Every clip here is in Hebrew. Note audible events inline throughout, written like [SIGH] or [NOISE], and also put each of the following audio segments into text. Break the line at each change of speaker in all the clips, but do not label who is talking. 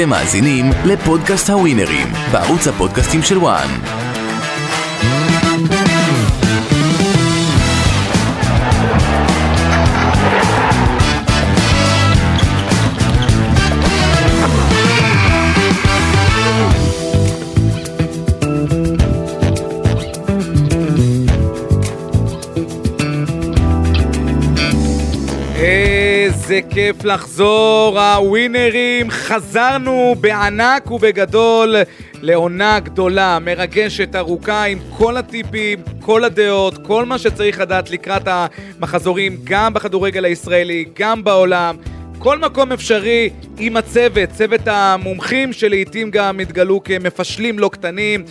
אתם מאזינים לפודקאסט הווינרים, בערוץ הפודקאסטים של וואן.
איזה כיף לחזור, הווינרים, חזרנו בענק ובגדול לעונה גדולה, מרגשת, ארוכה, עם כל הטיפים, כל הדעות, כל מה שצריך לדעת לקראת המחזורים, גם בכדורגל הישראלי, גם בעולם. כל מקום אפשרי עם הצוות, צוות המומחים שלעיתים גם התגלו כמפשלים לא קטנים.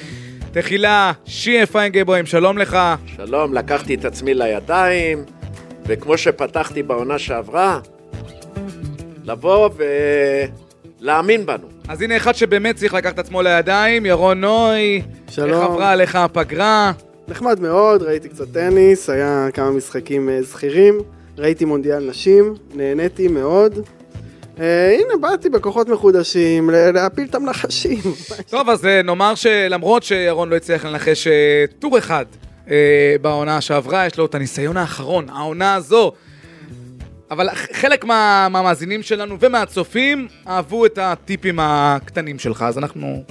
תחילה, שיה פיינגבוים, שלום לך.
שלום, לקחתי את עצמי לידיים, וכמו שפתחתי בעונה שעברה, לבוא ולהאמין בנו.
אז הנה אחד שבאמת צריך לקחת את עצמו לידיים, ירון נוי.
שלום.
איך עברה עליך הפגרה?
נחמד מאוד, ראיתי קצת טניס, היה כמה משחקים אה, זכירים, ראיתי מונדיאל נשים, נהניתי מאוד. אה, הנה, באתי בכוחות מחודשים להפיל את המנחשים. [LAUGHS]
טוב, אז אה, נאמר שלמרות שירון לא הצליח לנחש טור אחד אה, בעונה שעברה, יש לו את הניסיון האחרון, העונה הזו. אבל חלק מה, מהמאזינים שלנו ומהצופים אהבו את הטיפים הקטנים שלך, אז אנחנו...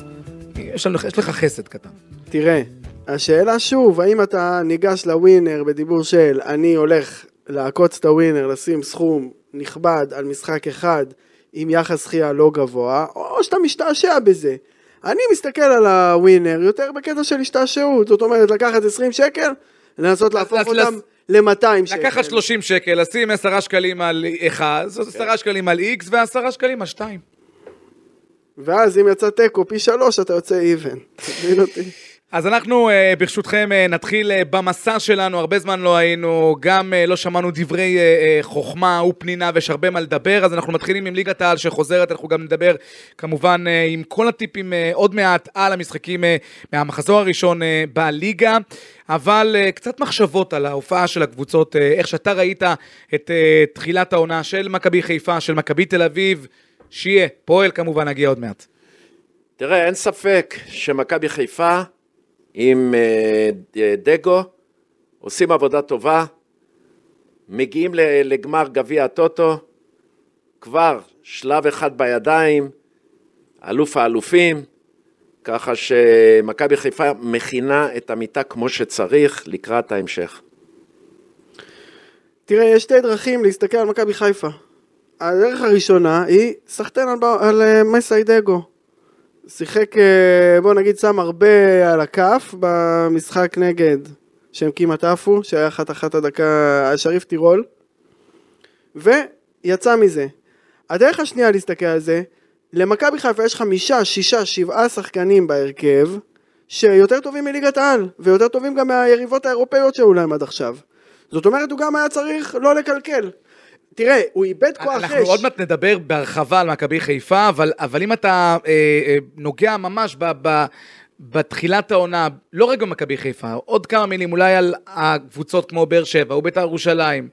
יש, לנו, יש לך חסד קטן.
תראה, השאלה שוב, האם אתה ניגש לווינר בדיבור של אני הולך לעקוץ את הווינר, לשים סכום נכבד על משחק אחד עם יחס זכייה לא גבוה, או שאתה משתעשע בזה. אני מסתכל על הווינר יותר בקטע של השתעשעות, זאת אומרת לקחת 20 שקל, לנסות להפוך אותם ל-200 שקל.
לקחת 30 שקל, לשים 10 שקלים על 1, 10 שקלים על X ו-10 שקלים על 2.
ואז אם יצא תיקו פי שלוש אתה יוצא איבן. [LAUGHS] תבין אותי.
אז אנחנו אה, ברשותכם אה, נתחיל אה, במסע שלנו, הרבה זמן לא היינו, גם לא שמענו דברי חוכמה ופנינה ויש הרבה מה לדבר, אז אנחנו מתחילים עם ליגת העל שחוזרת, אנחנו גם נדבר כמובן עם כל הטיפים עוד מעט על המשחקים מהמחזור הראשון בליגה, אבל קצת מחשבות על ההופעה של הקבוצות, איך שאתה ראית את תחילת העונה של מכבי חיפה, של מכבי תל אביב, שיהיה, פועל כמובן נגיע עוד מעט.
תראה, אין ספק שמכבי חיפה עם אה, ד- דגו עושים עבודה טובה, מגיעים לגמר גביע הטוטו, כבר שלב אחד בידיים, אלוף האלופים, ככה שמכבי חיפה מכינה את המיטה כמו שצריך לקראת ההמשך.
תראה, יש שתי דרכים להסתכל על מכבי חיפה. הדרך הראשונה היא סחטיין על, על אה, מסיידגו. שיחק, אה, בוא נגיד, שם הרבה על הכף במשחק נגד שהם כמעט עפו, שהיה אחת אחת הדקה, השריף טירול. ויצא מזה. הדרך השנייה להסתכל על זה, למכבי חיפה יש חמישה, שישה, שבעה שחקנים בהרכב, שיותר טובים מליגת העל, ויותר טובים גם מהיריבות האירופאיות שהיו להם עד עכשיו. זאת אומרת, הוא גם היה צריך לא לקלקל. תראה, הוא איבד כוח
אנחנו
אש.
עוד מעט נדבר בהרחבה על מכבי חיפה, אבל, אבל אם אתה אה, אה, נוגע ממש ב, ב, בתחילת העונה, לא רק במכבי חיפה, עוד כמה מילים אולי על הקבוצות כמו באר שבע או בית"ר ירושלים.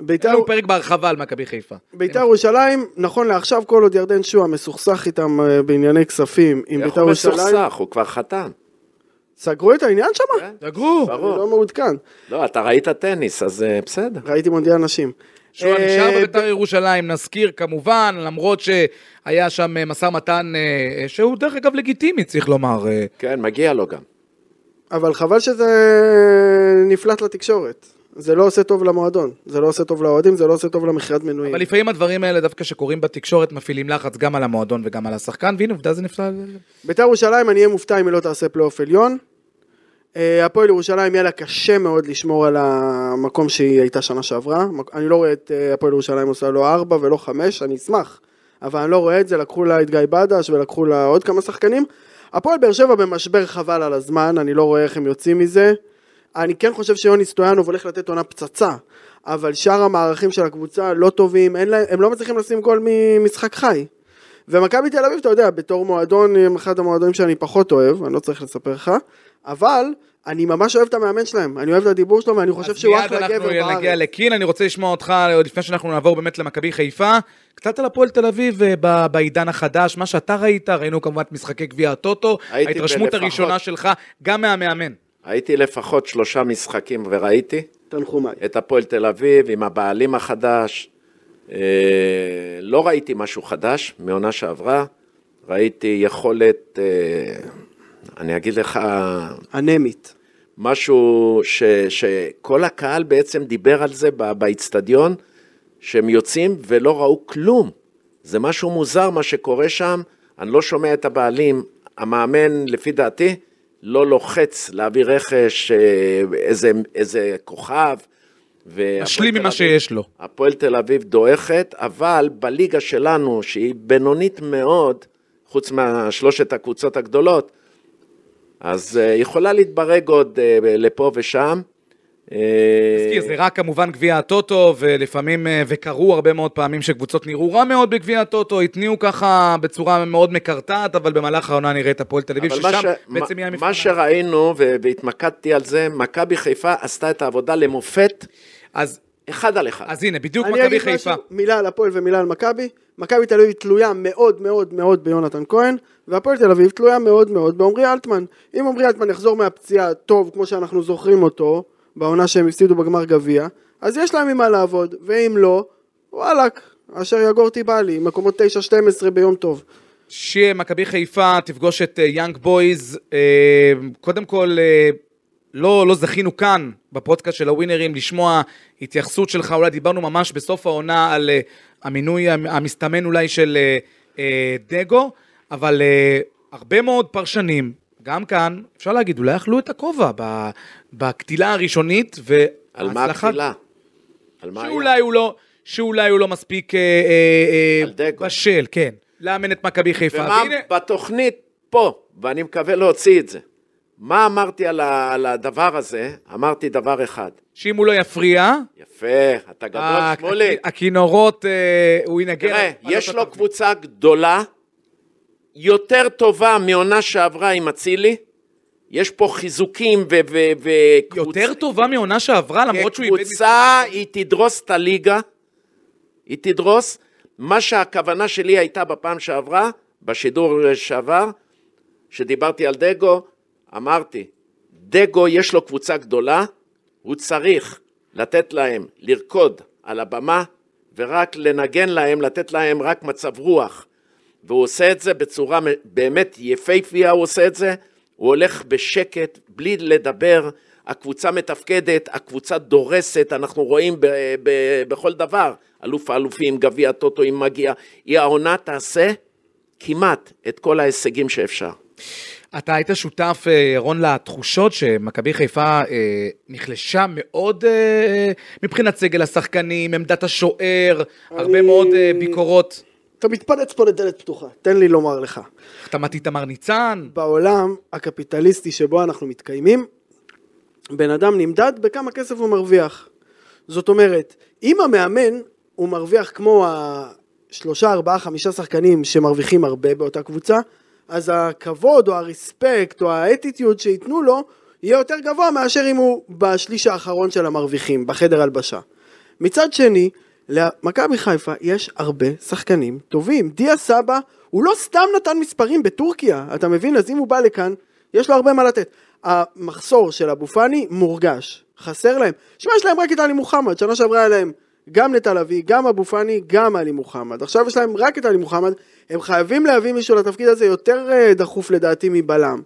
בית"ר-
היה לנו פרק בהרחבה על מכבי חיפה.
בית"ר ירושלים, נכון לעכשיו, כל עוד ירדן שועה מסוכסך איתם אה, בענייני כספים עם
איך
בית"ר
הוא
ירושלים,
מסוכסך? הוא כבר חתם.
סגרו את העניין שם?
כן.
סגרו.
ברור.
לא מעודכן.
לא, אתה ראית טניס, אז אה, בסדר.
ראיתי מונדיאל נשים.
נשאר
אה,
בבית"ר ירושלים, נזכיר כמובן, למרות שהיה שם אה, משא ומתן אה, שהוא דרך אגב לגיטימי, צריך לומר.
כן, מגיע לו גם.
אבל חבל שזה נפלט לתקשורת. זה לא עושה טוב למועדון, זה לא עושה טוב לאוהדים, זה לא עושה טוב למכירת מנויים.
אבל לפעמים הדברים האלה דווקא שקורים בתקשורת מפעילים לחץ גם על המועדון וגם על השחקן, והנה עובדה זה נפלא.
בית"ר ירושלים, אני אהיה מופתע אם היא לא תעשה פלייאוף עליון. אה, הפועל ירושלים יהיה לה קשה מאוד לשמור על המקום שהיא הייתה שנה שעברה. אני לא רואה את אה, הפועל ירושלים עושה לא ארבע ולא חמש, אני אשמח. אבל אני לא רואה את זה, לקחו לה את גיא בדש ולקחו לה עוד כמה שחקנים. הפועל באר שבע במשבר חבל על הזמן, אני לא רואה איך הם יוצאים מזה. אני כן חושב שיוני סטויאנוב הולך לתת עונה פצצה, אבל שאר המערכים של הקבוצה לא טובים, להם, הם לא מצליחים לשים גול ממשחק חי. ומכבי תל אביב, אתה יודע, בתור מועדון, הם אחד המועדונים שאני פחות אוהב, אני לא צריך לספר לך, אבל אני ממש אוהב את המאמן שלהם, אני אוהב את הדיבור שלו, ואני חושב שהוא אחלה גבר
אז מיד אנחנו נגיע
בארץ.
לקין, אני רוצה לשמוע אותך, עוד לפני שאנחנו נעבור באמת למכבי חיפה, קצת על הפועל תל אביב אה, בעידן החדש, מה שאתה ראית, ראינו כמובן את משחקי גביע הטוטו, ההתרשמות. הראשונה שלך, גם מהמאמן.
הייתי לפחות שלושה משחקים וראיתי
תנחומיי.
את הפועל תל אביב עם הבעלים החדש. אה, לא ראיתי משהו חדש מעונה שעברה, ראיתי יכולת, אה, אני אגיד לך,
אנמית.
משהו ש, שכל הקהל בעצם דיבר על זה באיצטדיון, שהם יוצאים ולא ראו כלום. זה משהו מוזר מה שקורה שם, אני לא שומע את הבעלים, המאמן לפי דעתי לא לוחץ להביא רכש אה, איזה, איזה כוכב.
משלים ממה שיש לו.
הפועל תל אביב דועכת, אבל בליגה שלנו, שהיא בינונית מאוד, חוץ מהשלושת הקבוצות הגדולות, אז אה, יכולה להתברג עוד אה, לפה ושם.
תזכיר, זה רק כמובן גביע הטוטו, ולפעמים, אה, וקרו הרבה מאוד פעמים שקבוצות נראו רע מאוד בגביע הטוטו, התניעו ככה בצורה מאוד מקרטעת, אבל במהלך העונה נראה את הפועל תל אביב, ששם
ש-
בעצם יהיה המבחן.
מה שראינו, והתמקדתי על זה, מכבי חיפה עשתה את העבודה למופת,
אז,
אחד על אחד.
אז הנה, בדיוק
אני
מכבי
אגיד
חיפה.
משהו, מילה על הפועל ומילה על מכבי. מכבי תל אביב תלויה מאוד מאוד מאוד ביונתן כהן, והפועל תל אביב תלויה מאוד מאוד בעמרי אלטמן. אם עמרי אלטמן יחזור מהפציעה טוב, כמו שאנחנו זוכרים אותו, בעונה שהם הפסידו בגמר גביע, אז יש להם עם מה לעבוד, ואם לא, וואלאק, אשר יגור טיבאלי, מקומות 9-12 ביום טוב.
שמכבי חיפה תפגוש את יאנג בויז, אה, קודם כל, אה, לא, לא זכינו כאן, בפודקאסט של הווינרים, לשמוע התייחסות שלך, אולי דיברנו ממש בסוף העונה על אה, המינוי המ- המסתמן אולי של אה, אה, דגו, אבל אה, הרבה מאוד פרשנים, גם כאן, אפשר להגיד, אולי אכלו את הכובע ב- בקטילה הראשונית,
על מה
וההצלחה-
הקבילה? על מה היה?
שאולי הוא לא, שאולי הוא לא מספיק אה, אה, אה,
על דגו.
בשל, כן, לאמן את מכבי חיפה.
ומה
והנה-
בתוכנית פה, ואני מקווה להוציא את זה. מה אמרתי על, ה, על הדבר הזה? אמרתי דבר אחד.
שאם הוא לא יפריע,
יפה, אתה גדול,
ה-
שמוליק.
הכינורות, אה, הוא ינגן.
תראה, יש לו. קבוצה גדולה, יותר טובה מעונה שעברה עם אצילי. יש פה חיזוקים ו... ו, ו
יותר טובה מעונה שעברה, למרות שהוא איבד...
כקבוצה היא תדרוס את הליגה, היא תדרוס. מה שהכוונה שלי הייתה בפעם שעברה, בשידור שעבר, שדיברתי על דגו, אמרתי, דגו יש לו קבוצה גדולה, הוא צריך לתת להם לרקוד על הבמה ורק לנגן להם, לתת להם רק מצב רוח. והוא עושה את זה בצורה באמת יפהפייה, הוא עושה את זה, הוא הולך בשקט, בלי לדבר, הקבוצה מתפקדת, הקבוצה דורסת, אנחנו רואים ב- ב- בכל דבר, אלוף האלופים, גביע טוטו, אם מגיע, היא העונה תעשה כמעט את כל ההישגים שאפשר.
אתה היית שותף, אה, ירון, לתחושות שמכבי חיפה אה, נחלשה מאוד אה, מבחינת סגל השחקנים, עמדת השוער, הרבה
אני-
מאוד אה, ביקורות.
אתה מתפרץ פה לדלת פתוחה, תן לי לומר לך.
החתמת איתמר ניצן,
בעולם הקפיטליסטי שבו אנחנו מתקיימים, בן אדם נמדד בכמה כסף הוא מרוויח. זאת אומרת, אם המאמן הוא מרוויח כמו השלושה, ארבעה, חמישה שחקנים שמרוויחים הרבה באותה קבוצה, אז הכבוד או הרספקט או האטיטיוד שייתנו לו יהיה יותר גבוה מאשר אם הוא בשליש האחרון של המרוויחים, בחדר הלבשה. מצד שני, למכבי חיפה יש הרבה שחקנים טובים. דיה סבא, הוא לא סתם נתן מספרים בטורקיה, אתה מבין? אז אם הוא בא לכאן, יש לו הרבה מה לתת. המחסור של אבו פאני מורגש, חסר להם. שמע, יש להם רק את עלי מוחמד, שנה שעברה היה להם גם נטע לביא, גם אבו פאני, גם עלי מוחמד. עכשיו יש להם רק את עלי מוחמד, הם חייבים להביא מישהו לתפקיד הזה יותר אה, דחוף לדעתי מבלם.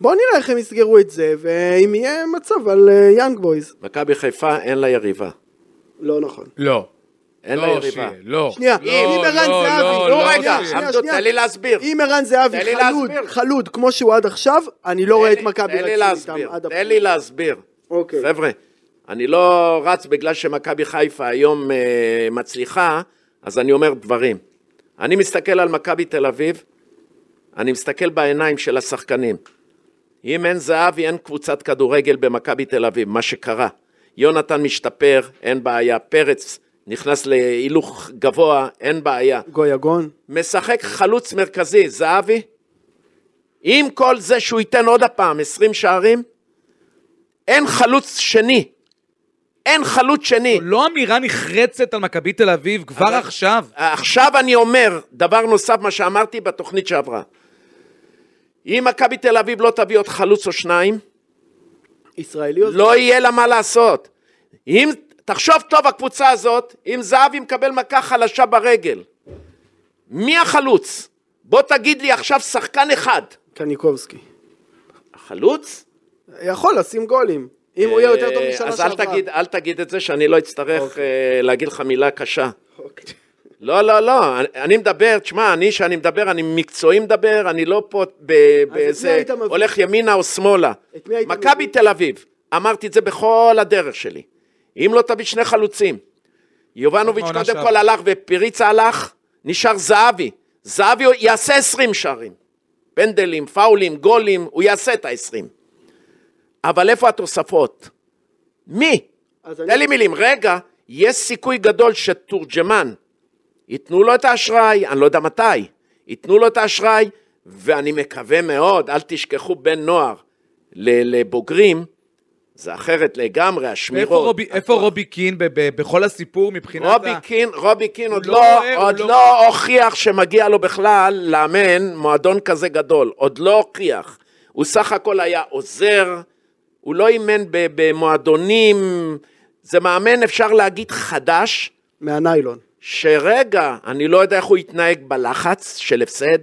בואו נראה איך הם יסגרו את זה, ואם יהיה מצב על אה, יאנג בויז.
מכבי חיפה אין לה יריבה.
לא נכון.
לא.
אין לה
לא,
יריבה.
שיהיה, לא.
שנייה,
לא,
אם ערן
לא,
זהבי,
לא, לא,
רגע.
שנייה.
תן לי להסביר.
אם ערן זהבי חלוד. חלוד כמו שהוא עד עכשיו, אני לא רואה את מכבי רצים איתם עד
תן לי להסביר.
אוקיי.
חבר'ה, אני לא רץ בגלל שמכבי חיפה היום אה, מצליחה, אז אני אומר דברים. אני מסתכל על מכבי תל אביב, אני מסתכל בעיניים של השחקנים. אם אין זהבי, אין קבוצת כדורגל במכבי תל אביב, מה שקרה. יונתן משתפר, אין בעיה, פרץ נכנס להילוך גבוה, אין בעיה.
גויגון.
משחק חלוץ מרכזי, זהבי, עם כל זה שהוא ייתן עוד הפעם 20 שערים, אין חלוץ שני. אין חלוץ שני.
לא אמירה נחרצת על מכבי תל אביב כבר
אבל-
עכשיו.
עכשיו אני אומר, דבר נוסף, מה שאמרתי בתוכנית שעברה. אם מכבי תל אביב לא תביא עוד חלוץ או שניים,
ישראלי או
לא יהיה לה מה לעשות. אם, תחשוב טוב, הקבוצה הזאת, אם זהבי מקבל מכה חלשה ברגל, מי החלוץ? בוא תגיד לי עכשיו שחקן אחד.
קניקובסקי.
החלוץ?
יכול לשים גולים. אם הוא יהיה יותר טוב
אה,
משנה
אז אל
שעברה.
תגיד, אל תגיד את זה, שאני לא אצטרך אה, להגיד לך מילה קשה.
אוקיי.
לא, לא, לא, אני, מדבר, תשמע, אני, שאני מדבר, אני מקצועי מדבר, אני לא פה ב- באיזה? הולך ימינה או שמאלה. מכבי? תל אביב, אמרתי את זה בכל הדרך שלי. אם לא תביא שני חלוצים, יובנוביץ' קודם. כל הלך ופריצה הלך, נשאר זהבי. זהבי יעשה 20 שערים. פנדלים, פאולים, גולים, הוא יעשה את ה-20. אבל איפה התוספות? מי?
אז אני-
תן לי מילים. רגע, יש סיכוי גדול שתורג'מן, ייתנו לו את האשראי, אני לא יודע מתי, ייתנו לו את האשראי, ואני מקווה מאוד, אל תשכחו בן נוער לבוגרים, זה אחרת לגמרי, השמירות.
איפה רובי- איפה רובי קין ב- ב- בכל הסיפור מבחינת
רובי
ה...
קין, רובי קין עוד
לא
לא, עוד
לא-
לא הוכיח שמגיע לו בכלל לאמן מועדון כזה גדול, עוד לא הוכיח. הוא סך הכל היה עוזר, הוא לא אימן ב- במועדונים, זה מאמן אפשר להגיד חדש,
מהניילון.
שרגע, אני לא יודע איך הוא יתנהג בלחץ של הפסד.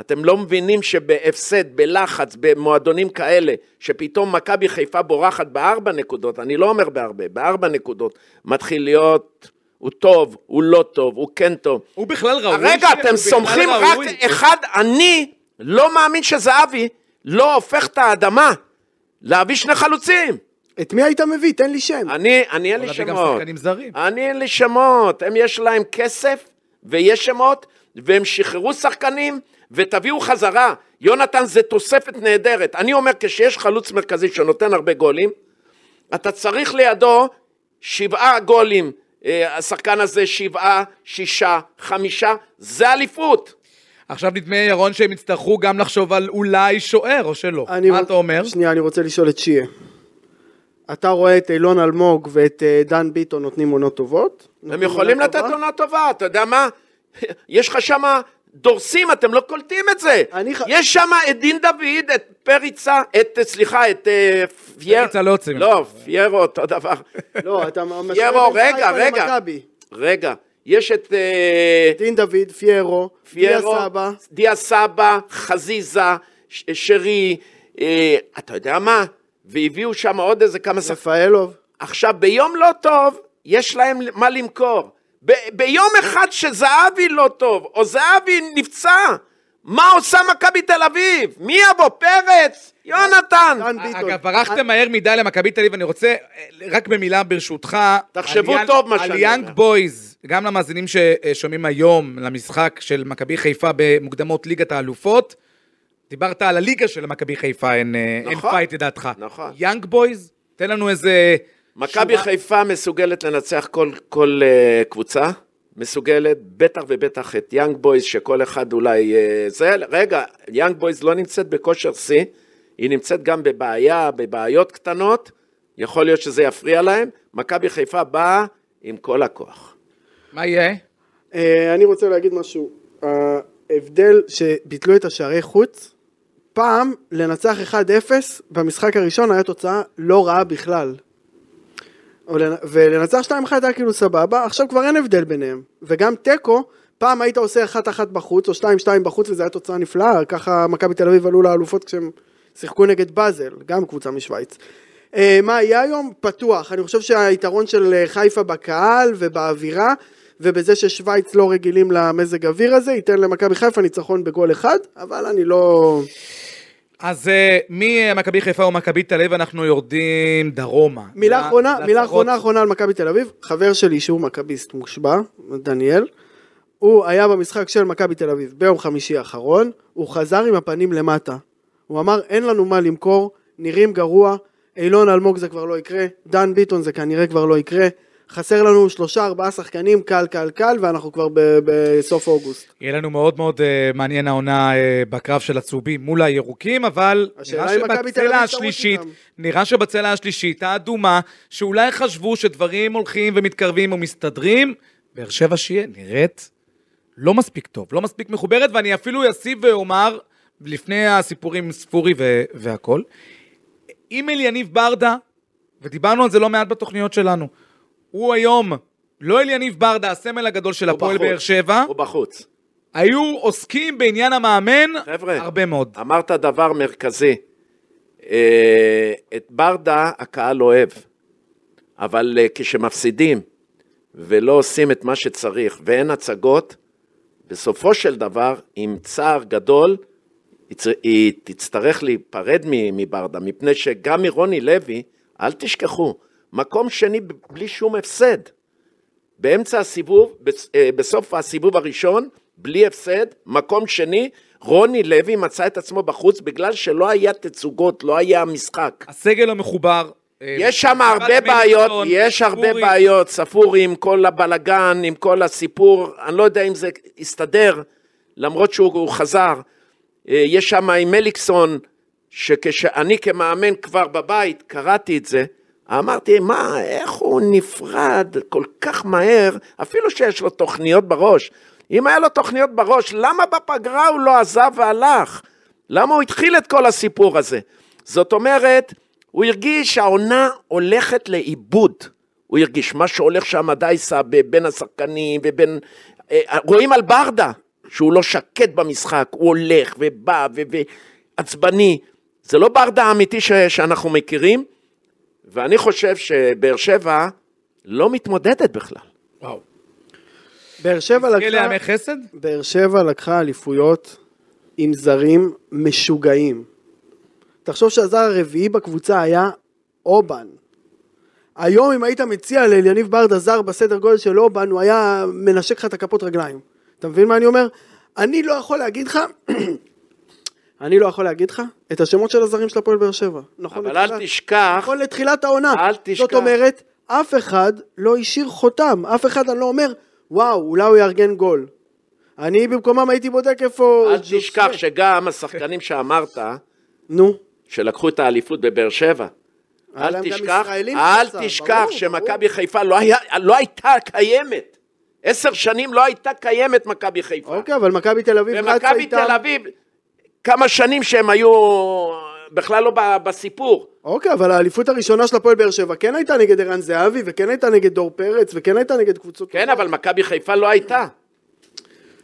אתם לא מבינים שבהפסד, בלחץ, במועדונים כאלה, שפתאום מכבי חיפה בורחת בארבע נקודות, אני לא אומר בהרבה, בארבע נקודות, מתחיל להיות, הוא טוב, הוא לא טוב, הוא כן טוב.
הוא בכלל ראוי?
רגע,
ש-
אתם סומכים רק
ראוי?
אחד, אני לא מאמין שזהבי לא הופך את האדמה להביא שני חלוצים.
את מי היית מביא? תן לי שם.
אני, אני אין לי שמות. אני אין לי שמות. הם יש להם כסף ויש שמות, והם שחררו שחקנים ותביאו חזרה. יונתן זה תוספת נהדרת. אני אומר, כשיש חלוץ מרכזי שנותן הרבה גולים, אתה צריך לידו שבעה גולים. אה, השחקן הזה שבעה, שישה, חמישה, זה אליפות.
עכשיו נדמה ירון שהם יצטרכו גם לחשוב על אולי שוער, או שלא. מה
רוצ-
אתה אומר?
שנייה, אני רוצה לשאול את שיה. אתה רואה את אילון אלמוג ואת אה, דן ביטון נותנים עונות טובות?
הם יכולים לתת? עונה טובה, אתה יודע מה? [LAUGHS] יש לך שמה דורסים, אתם לא קולטים את זה.
אני
יש שמה את דין דוד, את פריצה, את, סליחה, את אה, פייר...
פריצה לא ממנו.
לא, פיירו, אותו דבר. [LAUGHS]
לא, אתה משווה
פיירו,
בין
רגע, רגע. רגע, יש את אה,
דין דוד, פיירו, דיה
פיירו,
סבא.
דיה סבא, חזיזה, ש- שרי, אה, אתה יודע מה? והביאו שם עוד איזה כמה.
רפאלוב.
עכשיו, ביום לא טוב, יש להם מה למכור. ב- ביום אחד שזהבי לא טוב, או זהבי נפצע, מה עושה מכבי תל אביב? מי יבוא? פרץ? יונתן?
אגב, ברחתם מהר מדי למכבי תל אביב, אני רוצה, אה, רק במילה ברשותך,
תחשבו
על יאנג-
טוב מה
על
שאני
יאנג
אומר.
בויז, גם למאזינים ששומעים היום למשחק של מכבי חיפה במוקדמות ליגת האלופות, דיברת על הליגה של מכבי חיפה, אין אה, אין
נכון,
פייט לדעתך.
נכון.
יאנג בויז, תן לנו איזה...
מכבי
שורה-
חיפה מסוגלת לנצח כל, כל אה, קבוצה, מסוגלת, בטח ובטח את יאנג בויז, שכל אחד אולי... אה, זה, רגע, יאנג בויז לא נמצאת בכושר שיא, היא נמצאת גם בבעיה, בבעיות קטנות, יכול להיות שזה יפריע להם. מכבי חיפה באה עם כל הכוח.
מה יהיה?
אה, אני רוצה להגיד משהו. ההבדל שביטלו את השערי חוץ, פעם לנצח 1-0 במשחק הראשון היה תוצאה לא רעה בכלל. ולנצח 2-1 היה כאילו סבבה, עכשיו כבר אין הבדל ביניהם. וגם תיקו, פעם היית עושה 1-1 בחוץ או 2-2 בחוץ וזו הייתה תוצאה נפלאה, ככה מכבי תל אביב עלו לאלופות כשהם שיחקו נגד באזל, גם קבוצה משוויץ. אה, מה יהיה היום? פתוח. אני חושב שהיתרון של אה, חיפה בקהל ובאווירה ובזה ששוויץ לא רגילים למזג אוויר הזה, ייתן למכבי חיפה ניצחון בגול אחד, אבל אני לא...
אז אה, ממכבי חיפה ומכבי תל אביב אנחנו יורדים דרומה.
מילה אחרונה, מילה. אחרונה אחרונה על מכבי תל אביב, חבר שלי שהוא מכביסט מושבע, דניאל, הוא היה במשחק של מכבי תל אביב ביום חמישי האחרון, הוא חזר עם הפנים למטה. הוא אמר אין לנו מה למכור, נראים גרוע, אילון אלמוג זה כבר לא יקרה, דן ביטון זה כנראה כבר לא יקרה, חסר לנו שלושה, ארבעה שחקנים, קל, קל, קל, ואנחנו כבר ב- בסוף אוגוסט.
יהיה לנו מאוד מאוד uh, מעניין העונה uh, בקרב של הצהובים מול הירוקים, אבל נראה שבצלע השלישית. נראה שבצלע השלישית, האדומה, שאולי חשבו שדברים הולכים ומתקרבים ומסתדרים, באר שבע שיהיה נראית לא מספיק טוב, לא מספיק מחוברת, ואני אפילו אוסיף ואומר, לפני הסיפורים עם ספורי ו- והכל, אם אליניב ברדה, ודיברנו על זה לא מעט בתוכניות שלנו, הוא היום, לא אליניב ברדה, הסמל הגדול של הפועל. באר שבע,
הוא בחוץ.
היו עוסקים בעניין המאמן
חבר'ה,
הרבה מאוד.
אמרת דבר מרכזי. אה, את ברדה הקהל אוהב, אבל אה, כשמפסידים ולא עושים את מה שצריך ואין הצגות, בסופו של דבר, עם צער גדול, היא תצטרך להיפרד מברדה, מפני שגם מרוני לוי, אל תשכחו, מקום שני בלי שום הפסד. באמצע הסיבוב, אה, בסוף הסיבוב הראשון, בלי הפסד, מקום שני, רוני לוי מצא את עצמו בחוץ בגלל שלא היה תצוגות, לא היה משחק.
הסגל המחובר. אה,
יש שם הרבה בעיות,
מליקסון,
יש הרבה
ספורי,
בעיות, ספורי עם כל הבלגן, עם כל הסיפור, אני לא יודע אם זה יסתדר, למרות שהוא הוא חזר. אה, יש שם עם מליקסון, שכשאני כמאמן כבר בבית, קראתי את זה, אמרתי, מה, איך הוא נפרד כל כך מהר, אפילו שיש לו תוכניות בראש. אם היה לו תוכניות בראש, למה בפגרה הוא לא עזב והלך? למה הוא התחיל את כל הסיפור הזה? זאת אומרת, הוא הרגיש שהעונה הולכת לאיבוד. הוא הרגיש מה שהולך שם דייסה בין השחקנים ובין... אה, רואים על ברדה שהוא לא שקט במשחק, הוא הולך ובא ועצבני. זה לא ברדה האמיתי ש- שאנחנו מכירים, ואני חושב שבאר שבע לא מתמודדת בכלל.
וואו.
באר שבע לקחה...
לימי חסד?
באר שבע לקחה אליפויות עם זרים משוגעים. תחשוב שהזר הרביעי בקבוצה היה אובן. היום אם היית מציע לאליניב ברדה זר בסדר גודל של אובן, הוא היה מנשק לך את הכפות רגליים. אתה מבין מה אני אומר? אני לא יכול להגיד לך, [CLEARS THROAT] אני לא יכול להגיד לך את השמות של הזרים של הפועל באר שבע. נכון
אבל אל
לתחילת-
תשכח,
נכון לתחילת העונה.
אל תשכח.
זאת אומרת, אף אחד לא השאיר חותם. אף אחד אני לא אומר, וואו, אולי הוא יארגן גול. אני במקומם הייתי בודק איפה...
אל. תשכח שגם השחקנים שאמרת,
נו.
שלקחו את האליפות בבאר שבע, אל תשכח, אל
קצת,
תשכח שמכבי חיפה לא, היה, לא הייתה קיימת. עשר שנים לא הייתה קיימת מכבי חיפה.
אוקיי, אבל מכבי תל אביב רצה
ומכבי
איתם.
תל אביב, כמה שנים שהם היו בכלל לא בסיפור.
אוקיי, אבל האליפות הראשונה של הפועל באר שבע כן הייתה נגד ערן זהבי, וכן הייתה נגד דור פרץ, וכן הייתה נגד קבוצות...
כן, אבל מכבי חיפה לא הייתה.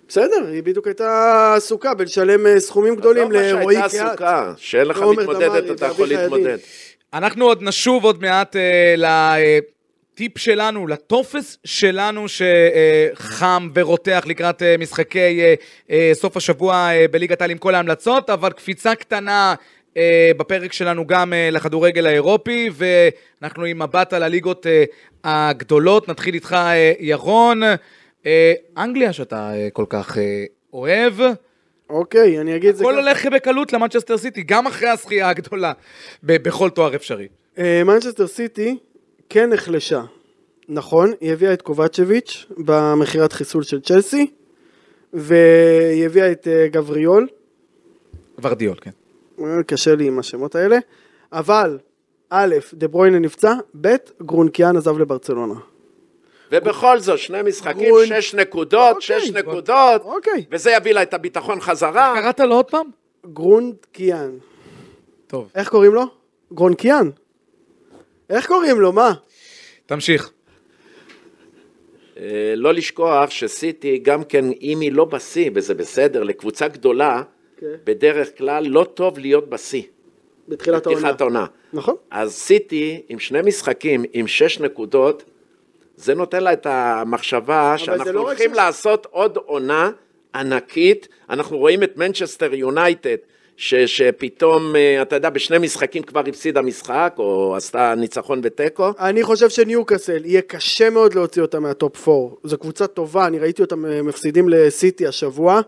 בסדר, היא בדיוק הייתה עסוקה בלשלם אה, סכומים גדולים
עזוב מה
לרועי
שהייתה
קיאט.
עסוקה, שאין לך מתמודדת, אתה יכול להתמודד.
אנחנו עוד נשוב עוד מעט אה, לטיפ שלנו, לטופס שלנו שחם ורותח לקראת אה, משחקי אה, אה, סוף השבוע בליגת העל עם כל ההמלצות, אבל קפיצה קטנה בפרק שלנו גם לכדורגל האירופי, ואנחנו עם מבט על הליגות הגדולות. נתחיל איתך, ירון. אנגליה שאתה כל כך אוהב.
אוקיי, אני אגיד את זה
הכל. הולך בקלות למנצ'סטר סיטי, גם אחרי הזכייה הגדולה בכל תואר אפשרי.
מנצ'סטר סיטי כן נחלשה. נכון, היא הביאה את קובאצ'יץ' במכירת חיסול של צ'לסי, והיא הביאה את אה, גבריול,
ורדיול, כן.
אה, קשה לי עם השמות האלה, אבל א', דה ברויינה נפצע, ב', גרונקיאן עזב לברצלונה.
ובכל זאת, שני משחקים,
גרון-
שש נקודות,
אוקיי.
שש נקודות,
אוקיי.
וזה יביא לה את הביטחון חזרה.
קראת לו עוד פעם?
גרונקיאן.
טוב.
איך קוראים לו? גרונקיאן. איך קוראים לו? מה?
תמשיך.
אה, לא לשכוח שסיטי, גם כן, אם היא לא בשיא, וזה בסדר, לקבוצה גדולה,
כן.
בדרך כלל לא טוב להיות בשיא.
בתחילת העונה.
בפתיחת העונה.
נכון.
אז סיטי, עם שני משחקים, עם שש נקודות, זה נותן לה את המחשבה שאנחנו
לא
הולכים
שש-
לעשות עוד עונה ענקית. אנחנו רואים את מנצ'סטר יונייטד, ש- שפתאום, אה, אתה יודע, בשני משחקים כבר הפסידה משחק, או עשתה ניצחון ותיקו.
אני חושב שניוקאסל, יהיה קשה מאוד להוציא אותה מהטופ 4. זו קבוצה טובה, אני ראיתי אותם אה, מפסידים לסיטי השבוע.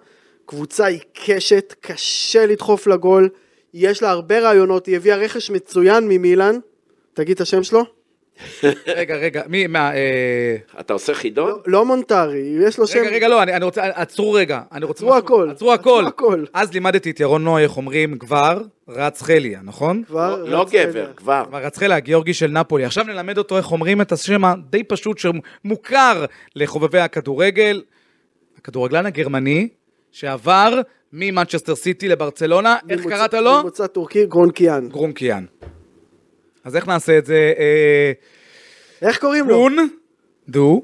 קבוצה עיקשת, קשה לדחוף לגול. יש לה הרבה רעיונות, היא הביאה רכש מצוין ממילאן. תגיד את השם שלו.
רגע, רגע, מי, מה, אה...
אתה עושה חידון?
לא- לא מונטרי, יש לו שם...
רגע, רגע, לא, אני, אני רוצה, עצרו רגע. אני רוצה
עצרו
משהו-
הכל.
עצרו הכל.
עצרו הכל.
אז לימדתי את ירון נוי, איך אומרים, כבר רץ חליה, נכון?
כבר
לא- לא גבר,
רגע.
כבר.
כבר רץ חליה, הגיאורגי של נפולי. עכשיו נלמד אותו איך אומרים את השם הדי פשוט שמוכר לחובבי הכדורגל. הכדורגלן הגרמני שעבר ממנצ'סטר סיטי לברצלונה, איך קראת לו?
ממוצא טורקי, גרונקיאן.
גרונקיאן. אז איך נעשה את זה? אה,
איך קוראים לו?
גון, דו,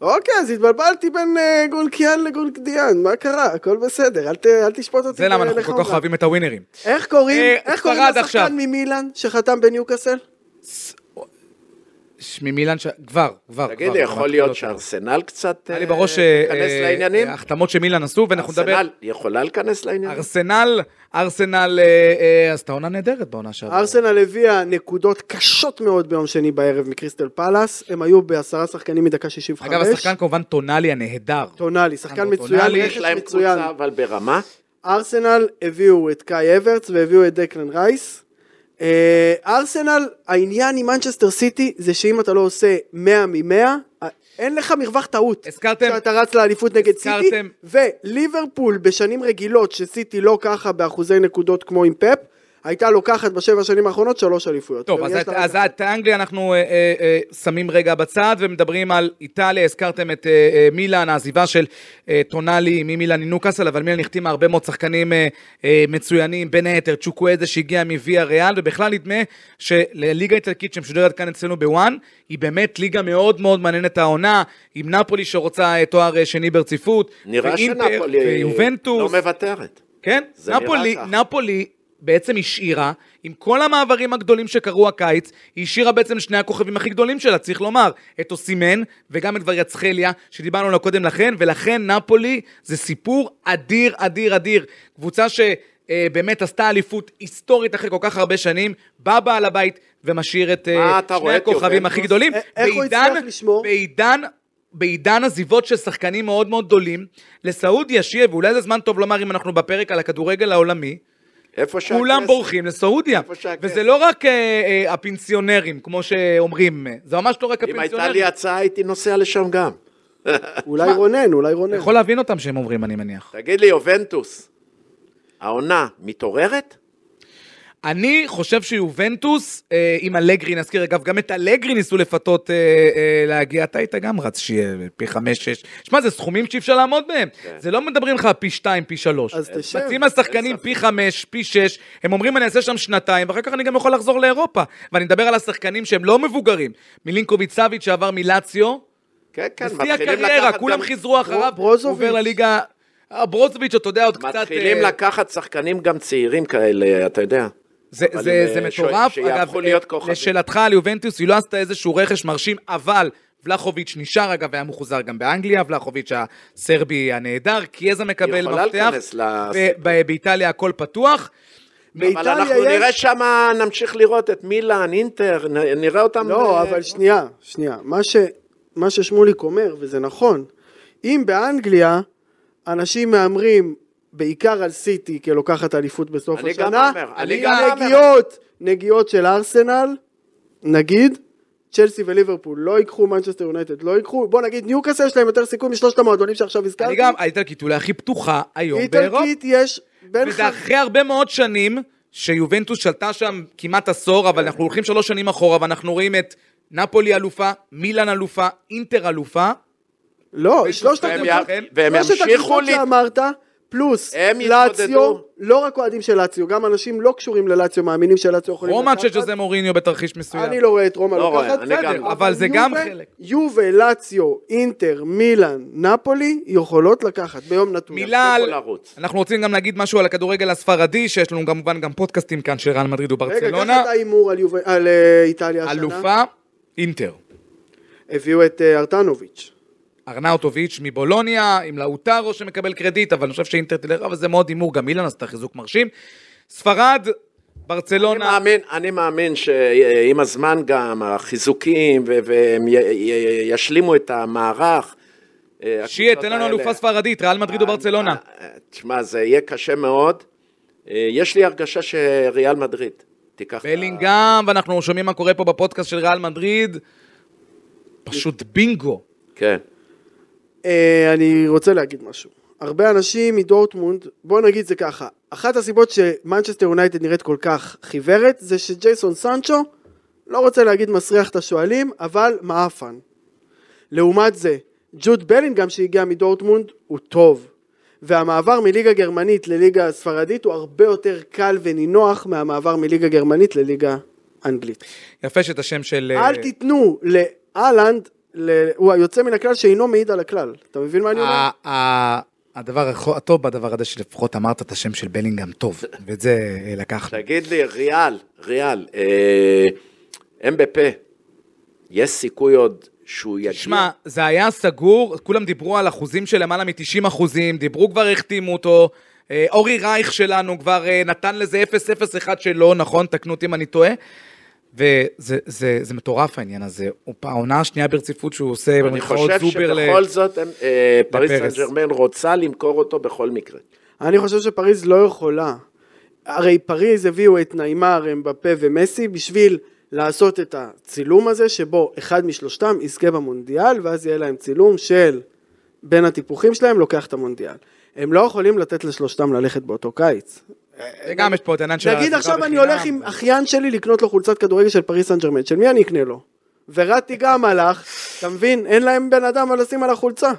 אוקיי, אז התבלבלתי בין אה, גרונקיאן לגרונקדיאן, מה קרה? הכל בסדר, אל תשפוט אותי
זה למה אנחנו כל. כך אוהבים את הווינרים.
איך קוראים,
אה.
לשחקן ממילאן שחתם בניוקאסל?
ממילן ש... כבר, כבר.
תגיד
כבר,
לי, יכול להיות
אותו.
שארסנל קצת
היה לי
אה,
בראש אה, החתמות שמילן עשו, ואנחנו נדבר...
ארסנל יכולה להיכנס לעניינים?
ארסנל, ארסנל אה, אה, עשתה עונה נהדרת בעונה שעברה.
ארסנל הביאה נקודות קשות מאוד ביום שני בערב מקריסטל פלאס, הם היו בעשרה שחקנים מדקה 65.
אגב, השחקן כמובן טונאלי הנהדר.
טונאלי, שחקן מצוין,
יש
להם. קבוצה, אבל ברמה?
ארסנל הביאו את קאי אברץ והביאו את דקלן רייס. אה, ארסנל, העניין עם מנצ'סטר סיטי זה שאם אתה לא עושה 100 מ-100, אין לך מרווח טעות.
הזכרתם-
כשאתה רץ לאליפות נגד סיטי, וליברפול בשנים רגילות שסיטי לא ככה באחוזי נקודות כמו עם פפ, הייתה לוקחת בשבע שנים האחרונות שלוש אליפויות.
טוב, אז את- אז את אנגליה אנחנו אה, אה, אה, שמים רגע בצד ומדברים על איטליה, הזכרתם את אה, אה, מילאן, העזיבה של אה, טונאלי ממילאן לנוקאסל, אבל מילאן החתימה הרבה מאוד שחקנים אה, אה, מצוינים, בין היתר צ'וקוויזה שהגיע מוויה ריאל, ובכלל נדמה שלליגה האיטלקית שמשודרת כאן אצלנו בוואן, היא באמת ליגה מאוד מאוד מעניינת העונה, עם נפולי שרוצה אה, תואר אה, שני ברציפות,
נראה
ואינטר,
שנפולי
ויובנטוס,
לא מוותרת.
כן, נפולי. נפולי בעצם השאירה, עם כל המעברים הגדולים שקרו הקיץ, היא השאירה בעצם שני הכוכבים הכי גדולים שלה, צריך לומר, את אוסימן וגם את וריאצחליה, שדיברנו עליה קודם לכן, ולכן נפולי זה סיפור אדיר, אדיר, אדיר. קבוצה שבאמת עשתה אליפות היסטורית אחרי כל כך הרבה שנים, בא בעל הבית ומשאיר את אה,
אתה
שני הכוכבים
יובנטוס?
הכי גדולים.
איך הוא הצליח לשמור?
בעידן, בעידן עזיבות של שחקנים מאוד מאוד גדולים, לסעודיה שיהיה, ואולי זה זמן טוב לומר אם אנחנו בפרק על הכדורגל העולמי,
איפה שהכסף?
כולם בורחים לסעודיה.
איפה שהכסף?
וזה לא רק אה, אה, הפנסיונרים, כמו שאומרים, זה ממש לא רק
אם הייתה
הפנסיונרים.
לי הצעה, הייתי נוסע לשם גם. [LAUGHS]
אולי רונן, אולי רונן.
יכול להבין אותם שהם אומרים, אני מניח.
תגיד לי, יובנטוס, העונה מתעוררת?
אני חושב שיובנטוס, אה, עם אלגרי, נזכיר אגב, גם את אלגרי ניסו לפתות אה, אה, להגיע, אתה היית גם רץ שיהיה פי חמש, שש. שמע, זה סכומים שאי אפשר לעמוד בהם. זה לא מדברים לך פי שתיים, פי שלוש.
אז תשב.
מציעים לשחקנים פי חמש, פי שש, הם אומרים אני אעשה שם שנתיים, ואחר כך אני גם יכול לחזור לאירופה. ואני מדבר על השחקנים שהם לא מבוגרים. מילינקוביץ' סאביץ' שעבר מלאציו,
כן, כן,
בשיא
מתחילים
הקריירה,
לקחת
כולם
גם-
חיזרו אחריו,
ברוזוביץ'.
עובר לליגה... אה, ברוזוביץ', אתה יודע, עוד קצת...
מתחילים
אה,
לקחת שחקנים גם צעירים כאלה, אתה יודע.
זה, זה, זה
אה,
מטורף,
ש- להיות
אה. לשאלתך על יובנטוס, היא לא עשתה איזשהו רכש מרשים, אבל ולחוביץ' נשאר אגב, היה מחוזר גם באנגליה, ולחוביץ' הסרבי הנהדר, קיאזה מקבל
יכולה
מפתח. ובאיטליה הכל פתוח.
אבל
באיטליה
אנחנו
יש-
נראה שם, נמשיך לראות את מילאן, אינטר, נראה אותם...
לא,
אה,
אבל שנייה, שנייה. מה, ש, מה ששמוליק אומר, וזה נכון, אם באנגליה אנשים מהמרים בעיקר על סיטי כלוקחת אליפות בסוף
אני גם
השנה,
אומר, אני גם אומר.
נגיעות, נגיעות של ארסנל, נגיד, צ'לסי וליברפול לא ייקחו, מנצ'סטר יונייטד לא ייקחו, בוא נגיד ניוקאסל יש להם יותר סיכוי משלושת המועדונים שעכשיו הזכרתי.
אני גם, האיטלקית אולי הכי פתוחה היום באירופה.
איטלקית יש בין
וזה אחרי הרבה מאוד שנים שיובנטוס שלטה שם כמעט עשור, אבל אנחנו הולכים שלוש שנים אחורה, ואנחנו רואים את נפולי אלופה, מילאן אלופה, אינטר אלופה.
לא, שלושת הקבוצות, שאמרת, פלוס לאציו. לא רק אוהדים של לאציו, גם אנשים לא קשורים ללאציו, מאמינים שלאציו יכולים
רומא
לקחת.
של ג'וזה מוריניו בתרחיש מסוים.
אני לא רואה את רומא
לא
לוקחת,
גם לא.
אבל זה גם
יובה-
חלק.
יובה, לאציו, אינטר, מילאן, נפולי, יכולות לקחת ביום נתון.
מילה על... אנחנו רוצים גם להגיד משהו על הכדורגל הספרדי, שיש לנו כמובן גם פודקאסטים כאן של ריאל מדריד
רגע,
וברצלונה.
קח את ההימור על יובה- על אה, איטליה השנה.
אלופה, אינטר.
הביאו את אה, ארטנוביץ'.
ארנאוטוביץ' מבולוניה, עם לאוטרו שמקבל קרדיט, אבל אני חושב שאינטר תלך, אבל זה מאוד הימור, גם אילן עשתה חיזוק מרשים. ספרד,
אני
ברצלונה,
מאמין, אני מאמין שעם הזמן גם החיזוקים והם ישלימו את המערך. אה,
שיהיה, תן לנו. אלופה ספרדית, ריאל מדריד או ברצלונה.
אה, תשמע, זה יהיה קשה מאוד. אה, יש לי הרגשה שריאל מדריד. תיקח...
בלינגהם, ואנחנו שומעים מה קורה פה בפודקאסט של ריאל מדריד. פשוט בינגו.
כן.
אה, אני רוצה להגיד משהו. הרבה אנשים מדורטמונד, בוא נגיד זה ככה, אחת הסיבות שמנצ'סטר יונייטד נראית כל כך חיוורת, זה שג'ייסון סנצ'ו, לא רוצה להגיד מסריח את השואלים, אבל מעפן. לעומת זה, ג'וד בלינגהם שהגיע מדורטמונד הוא טוב. והמעבר מליגה גרמנית לליגה ספרדית הוא הרבה יותר קל ונינוח מהמעבר מליגה גרמנית לליגה אנגלית.
יפה שאת השם של... אה,
אל תיתנו לאלנד, ל- הוא היוצא מן הכלל שאינו מעיד על הכלל. אתה מבין מה אני אומר?
הדבר הטוב בדבר הזה שלפחות אמרת את השם של בלינגהם טוב, ואת זה אה, לקחנו.
תגיד לי, ריאל, ריאל, אה, אמבפה, יש סיכוי עוד שהוא יגיע?
שמע, זה היה סגור, כולם דיברו על אחוזים של למעלה מ-90 אחוזים, דיברו כבר, החתימו אותו. אה, אורי רייך שלנו כבר אה, נתן לזה 0-0-1 שלו, נכון? תקנו אותי אם אני טועה. וזה זה, זה מטורף העניין הזה. העונה השנייה ברציפות שהוא עושה,
אני
במרכאות
חושב
זובר ל...
שבכל זאת הם, אה, פריס סן. ג'רמן רוצה למכור אותו בכל מקרה.
אני חושב שפריז לא יכולה. הרי פריז הביאו את נעימר, אמבפה ומסי בשביל לעשות את הצילום הזה, שבו אחד משלושתם יזכה במונדיאל, ואז יהיה להם צילום של בין הטיפוחים שלהם לוקח את המונדיאל. הם לא יכולים לתת לשלושתם ללכת באותו קיץ.
וגם יש פה את העניין של...
נגיד עכשיו אני. הולך עם אחיין שלי לקנות לו חולצת כדורגל של פריס סן ג'רמן, של מי אני אקנה לו? וראטי גם הלך, אתה מבין? אין להם בן אדם מה לשים על החולצה.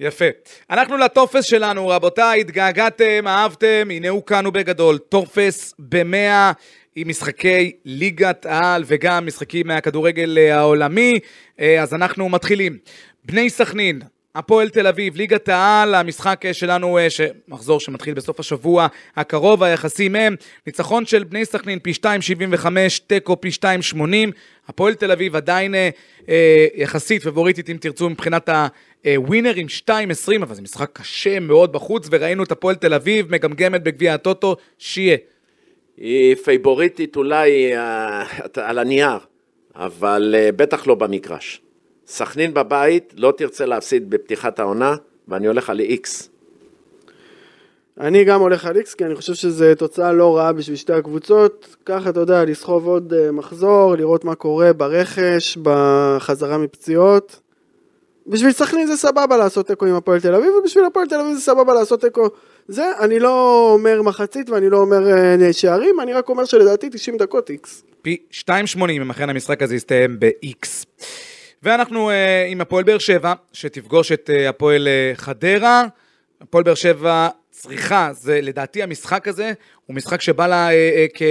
יפה. אנחנו לטופס שלנו, רבותיי, התגעגעתם, אהבתם, הנה הוא כאן ובגדול. טופס במאה עם משחקי ליגת העל וגם משחקים מהכדורגל אה, העולמי. אה, אז אנחנו מתחילים. בני סכנין, הפועל תל אביב, ליגת העל, המשחק אה, שלנו, אה, מחזור שמתחיל בסוף השבוע הקרוב, היחסים הם ניצחון של בני סכנין פי 2.75, תיקו פי 2.80, הפועל תל אביב עדיין אה, אה, יחסית פבוריטית אם תרצו מבחינת הווינר עם 2.20, אבל זה משחק קשה מאוד בחוץ, וראינו את הפועל תל אביב מגמגמת בגביע הטוטו, שיהיה.
היא פייבוריטית אולי אה, על הנייר, אבל אה, בטח לא במגרש. סכנין בבית לא תרצה להפסיד בפתיחת העונה, ואני הולך על איקס.
אני גם הולך על איקס, כי אני חושב שזו תוצאה לא רעה בשביל שתי הקבוצות. ככה, אתה יודע, לסחוב עוד אה, מחזור, לראות מה קורה ברכש, בחזרה מפציעות. בשביל סכנין זה סבבה לעשות תיקו עם הפועל תל אביב, ובשביל הפועל תל אביב זה סבבה לעשות תיקו. זה, אני לא אומר מחצית ואני לא אומר אה, שערים, אני רק אומר שלדעתי 90 דקות איקס.
פי 2.80 אם אכן המשחק הזה יסתיים ב-X. ואנחנו אה, עם הפועל באר שבע, שתפגוש את אה, הפועל אה, חדרה. הפועל באר שבע צריכה, זה לדעתי המשחק הזה, הוא משחק שבא לה אה, אה, כ...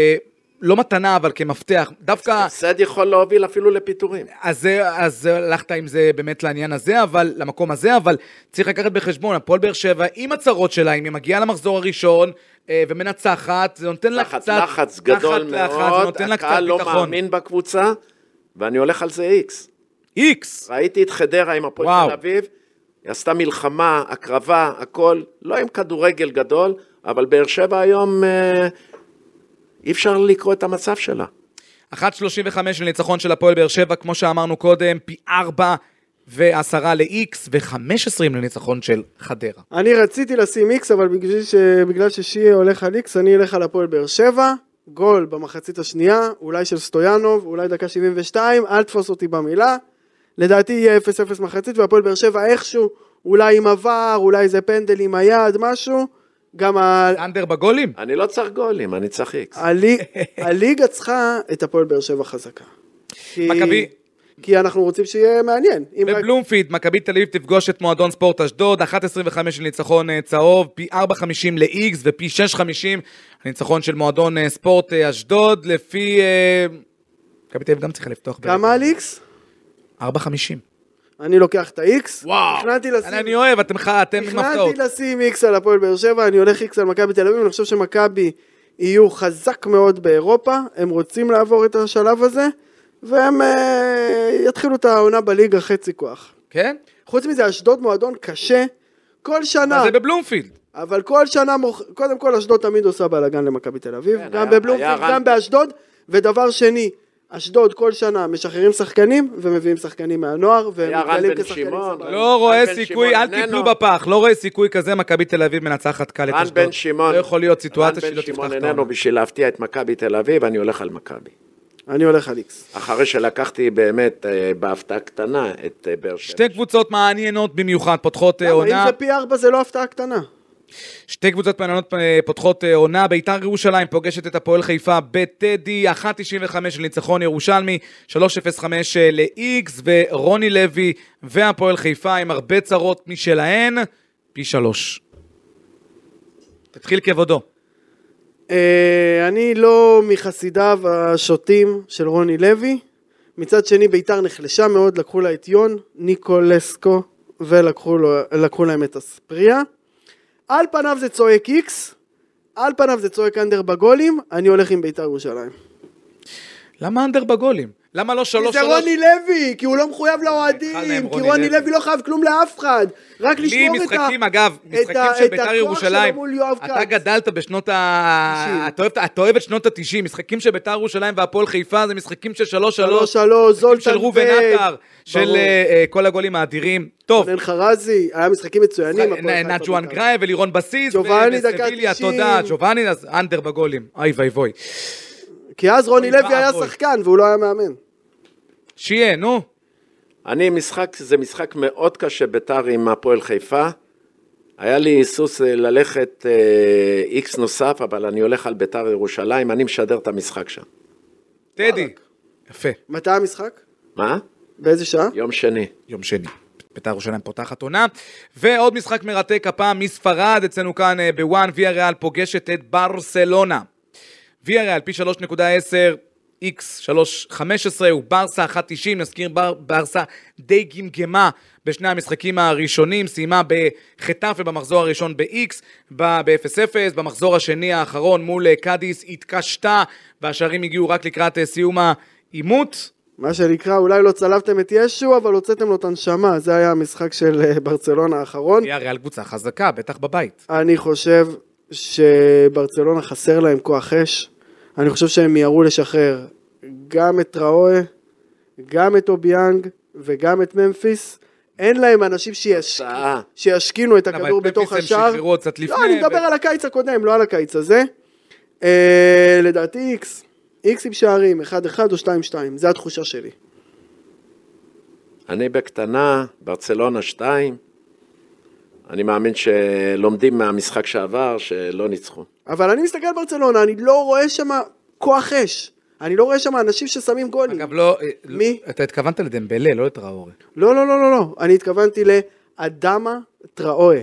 לא מתנה, אבל כמפתח. דווקא...
הפסד יכול להוביל אפילו לפיטורים.
אז, אז הלכת עם זה באמת לעניין הזה, אבל, למקום הזה, אבל צריך לקחת בחשבון, הפועל באר שבע, עם הצרות שלה, אם היא מגיעה למחזור הראשון ומנצחת, זה נותן לה
לחץ,
קצת...
לחץ גדול
לחץ, לחץ, זה
מאוד, הקהל לא. מאמין בקבוצה, ואני הולך על זה איקס.
איקס!
ראיתי את חדרה עם הפועל. תל אביב, היא עשתה מלחמה, הקרבה, הכל, לא עם כדורגל גדול, אבל באר שבע היום אה, אי אפשר לקרוא את המצב שלה.
1.35 לניצחון של הפועל באר שבע, כמו שאמרנו קודם, פי 4 ו-10 ל-X ו-15 לניצחון של חדרה.
אני רציתי לשים איקס, אבל בגלל, ש... בגלל ששיהיה הולך על איקס, אני אלך על הפועל באר שבע, גול במחצית השנייה, אולי של סטויאנוב, אולי דקה 72, אל תפוס אותי במילה. לדעתי יהיה 0-0 מחצית, והפועל באר שבע איכשהו, אולי עם עבר, אולי איזה פנדל עם היד, משהו. גם ה...
אנדר בגולים?
אני לא צריך גולים, אני צריך איקס.
הלי... [LAUGHS] הליגה צריכה את הפועל באר שבע חזקה. כי...
מכבי-
כי אנחנו רוצים שיהיה מעניין. אם רק-
בבלומפיד, מכבי תל אביב תפגוש את מועדון ספורט אשדוד, 1.25 של ניצחון אה, צהוב, פי 4.50 ל-X ופי 6.50 הניצחון של מועדון אה, ספורט אה, אשדוד, לפי... מכבי תל אביב גם צריכה לפתוח.
כמה על איקס?
4.50.
אני לוקח את ה-X.
וואו,
תכננתי לשים...
אני, אוהב, אתם, אתם עם הפתעות.
תכננתי לשים איקס על הפועל באר שבע, אני הולך איקס על מכבי תל אביב, אני חושב שמכבי יהיו חזק מאוד באירופה, הם רוצים לעבור את השלב הזה, והם אה, יתחילו את העונה בליגה חצי כוח.
כן?
חוץ מזה, אשדוד מועדון קשה, כל שנה,
זה בבלומפילד.
אבל כל שנה, מוכ... קודם כל אשדוד תמיד עושה בלאגן למכבי תל אביב,
כן,
גם
היה-
בבלומפילד,
היה רן-
גם באשדוד, ודבר שני, אשדוד כל שנה משחררים שחקנים ומביאים שחקנים מהנוער והם
רן
מתגלים
בן
כשחקנים
שמעון.
סבבה.
לא רואה
רן בן
סיכוי,
שמעון
אל תיפלו. בפח, לא רואה סיכוי כזה, מכבי תל אביב מנצחת קל את
רן
אשדוד.
בן שמעון.
לא יכול להיות סיטואציה
רן
שהיא
בן
לא תפתח
שמעון
את
איננו
העונה.
בשביל להפתיע את מכבי תל אביב, אני הולך על מכבי.
אני הולך על איקס.
אחרי שלקחתי באמת אה, בהפתעה קטנה את אה, באר שבע.
שתי קבוצות מעניינות במיוחד, פותחות אה, עונה.
אם זה פי ארבע זה לא הפתעה קטנה.
שתי קבוצות מעניינות אה, פותחות אה, עונה, ביתר ירושלים פוגשת את הפועל חיפה בטדי, 1.95 של ניצחון ירושלמי, 3.05 אה, ל-X, ורוני לוי והפועל חיפה עם הרבה צרות משלהן, פי שלוש. תתחיל כבודו.
אני לא מחסידיו השוטים של רוני לוי. מצד שני, ביתר נחלשה מאוד, לקחו לה את יון, ניקולסקו, ולקחו להם את אספריה. על פניו זה צועק איקס, על פניו זה צועק אנדר בגולים, אני הולך עם ביתר ירושלים.
למה אנדר בגולים? למה לא
כי
שלוש
זה
שלוש?
רוני לוי, כי הוא לא מחויב לאוהדים, כי
רוני לוי.
לא חייב כלום לאף אחד, רק
לי
לשמור את ה...
משחקים, אגב, משחקים של ביתר ירושלים, אתה. גדלת בשנות ה...
90.
אתה אוהב- את שנות ה-90, משחקים של ביתר ירושלים והפועל חיפה זה משחקים של שלוש שלוש,
שלוש שלוש,
של ראובן עטר, של. אה, אה, כל הגולים האדירים. טוב,
רונן חרזי, היה משחקים מצוינים.
נג'ואן. גרייב ולירון בסיס,
ג'ובאני, דקה
וסביליה,
90.
תודה, ג'ובאני, אנדר בגולים, אוי ואבוי.
כי אז רוני לוי היה. שחקן והוא לא היה מאמן.
שיהיה, נו.
אני משחק, זה משחק מאוד קשה ביתר עם הפועל חיפה. היה לי היסוס אה, ללכת איקס נוסף, אבל אני הולך על ביתר ירושלים, אני משדר את המשחק שם.
טדי. יפה,
מתי המשחק?
מה?
באיזה שעה?
יום שני.
יום שני. בית"ר ירושלים פותחת עונה. ועוד משחק מרתק הפעם מספרד, אצלנו כאן אה, בוואן, ויה ריאל פוגשת את ברסלונה. ויה ריאל פי 3.10, איקס 3.15 וברסה 1.90, נזכיר בר, ברסה די גמגמה בשני המשחקים הראשונים, סיימה בחטף ובמחזור הראשון ב-X, ב-0-0, במחזור השני האחרון מול אה, קאדיס התקשתה, והשערים הגיעו רק לקראת אה, סיום העימות.
מה שנקרא, אולי לא צלבתם את ישו, אבל הוצאתם לו את הנשמה. זה היה המשחק של אה, ברצלונה האחרון.
ויה ריאל קבוצה חזקה, בטח בבית.
אני חושב שברצלונה חסר להם כוח אש. אני חושב שהם מיהרו לשחרר גם את טראואה, גם את אוביאנג וגם את ממפיס. אין להם אנשים שיש...
הצעה.
שישכינו את
אבל
הכדור
את
בתוך
ממפיס הם
השער.
שחררו קצת לפני,
לא, אני מדבר על הקיץ הקודם, לא על הקיץ הזה. אה, לדעתי איקס. איקס עם שערים, 1-1 או 2-2, זה התחושה שלי.
אני בקטנה, ברצלונה 2. אני מאמין שלומדים מהמשחק שעבר, שלא ניצחו.
אבל אני מסתכל על ברצלונה, אני לא רואה שם כוח אש. אני לא רואה שם אנשים ששמים גולים.
אגב, לא... אה,
מי?
לא- אתה התכוונת לדמבלה, לא לטראורי.
לא, לא, לא, לא, לא. אני התכוונתי לאדמה טראואה.